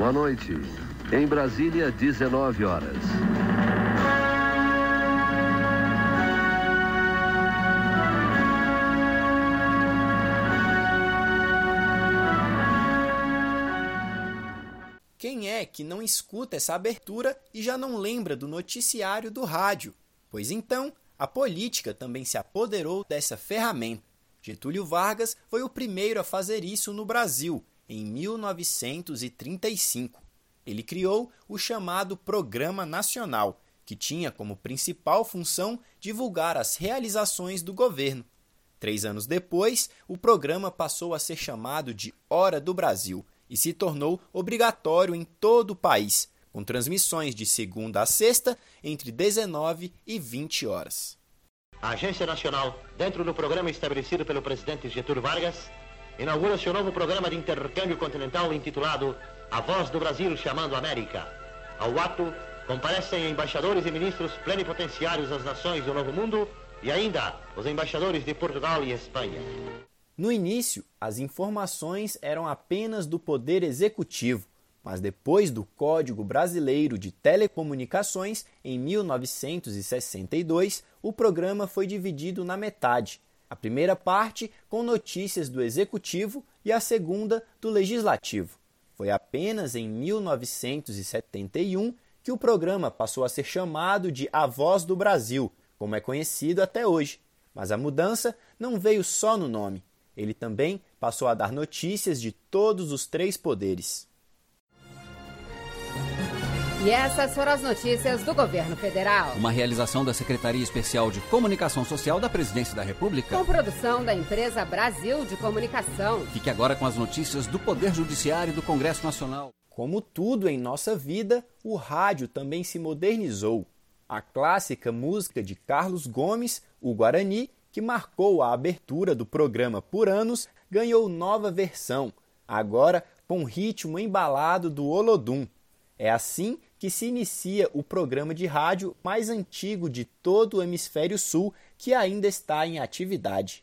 Boa noite. Em Brasília, 19 horas. Quem é que não escuta essa abertura e já não lembra do noticiário do rádio? Pois então, a política também se apoderou dessa ferramenta. Getúlio Vargas foi o primeiro a fazer isso no Brasil, em 1935. Ele criou o chamado Programa Nacional, que tinha como principal função divulgar as realizações do governo. Três anos depois, o programa passou a ser chamado de Hora do Brasil e se tornou obrigatório em todo o país, com transmissões de segunda a sexta entre 19 e 20 horas. A Agência Nacional, dentro do programa estabelecido pelo presidente Getúlio Vargas, inaugura seu novo programa de intercâmbio continental intitulado A Voz do Brasil Chamando América. Ao ato, comparecem embaixadores e ministros plenipotenciários das nações do Novo Mundo e ainda os embaixadores de Portugal e Espanha. No início, as informações eram apenas do Poder Executivo, mas depois do Código Brasileiro de Telecomunicações, em 1962, o programa foi dividido na metade. A primeira parte com notícias do Executivo e a segunda do Legislativo. Foi apenas em 1971 que o programa passou a ser chamado de A Voz do Brasil, como é conhecido até hoje. Mas a mudança não veio só no nome. Ele também passou a dar notícias de todos os três poderes. E essas foram as notícias do governo federal. Uma realização da Secretaria Especial de Comunicação Social da Presidência da República. Com produção da empresa Brasil de Comunicação. Fique agora com as notícias do Poder Judiciário e do Congresso Nacional. Como tudo em nossa vida, o rádio também se modernizou. A clássica música de Carlos Gomes, o Guarani, que marcou a abertura do programa por anos, ganhou nova versão, agora com ritmo embalado do Olodum. É assim que se inicia o programa de rádio mais antigo de todo o hemisfério sul que ainda está em atividade.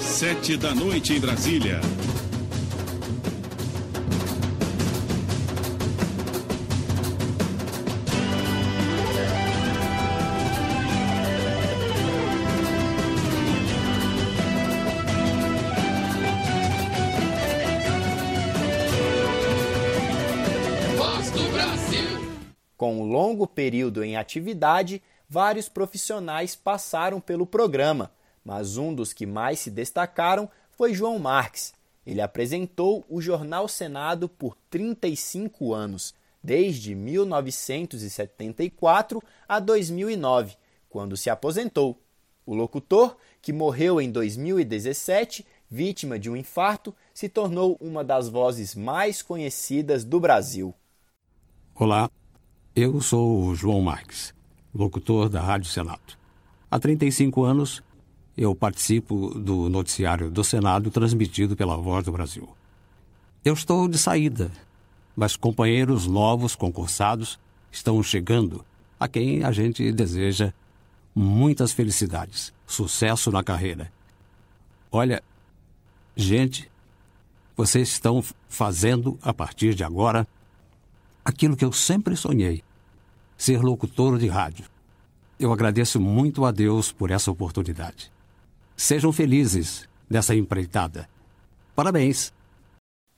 Sete da noite em Brasília. Com um longo período em atividade, vários profissionais passaram pelo programa, mas um dos que mais se destacaram foi João Marques. Ele apresentou o Jornal Senado por 35 anos, desde 1974 a 2009, quando se aposentou. O locutor, que morreu em 2017, vítima de um infarto, se tornou uma das vozes mais conhecidas do Brasil. Olá, eu sou o João Marques, locutor da Rádio Senado. Há 35 anos, eu participo do noticiário do Senado transmitido pela Voz do Brasil. Eu estou de saída, mas companheiros novos concursados estão chegando, a quem a gente deseja muitas felicidades, sucesso na carreira. Olha, gente, vocês estão fazendo a partir de agora aquilo que eu sempre sonhei ser locutor de rádio. Eu agradeço muito a Deus por essa oportunidade. Sejam felizes nessa empreitada. Parabéns!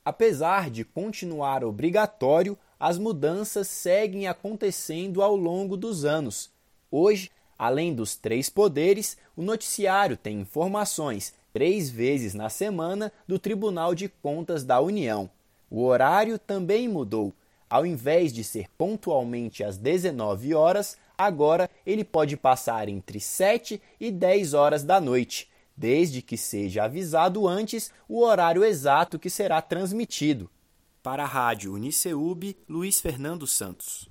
Apesar de continuar obrigatório, as mudanças seguem acontecendo ao longo dos anos. Hoje, além dos três poderes, o noticiário tem informações três vezes na semana do Tribunal de Contas da União. O horário também mudou ao invés de ser pontualmente às 19 horas, agora ele pode passar entre 7 e 10 horas da noite, desde que seja avisado antes o horário exato que será transmitido. Para a Rádio Uniceub, Luiz Fernando Santos.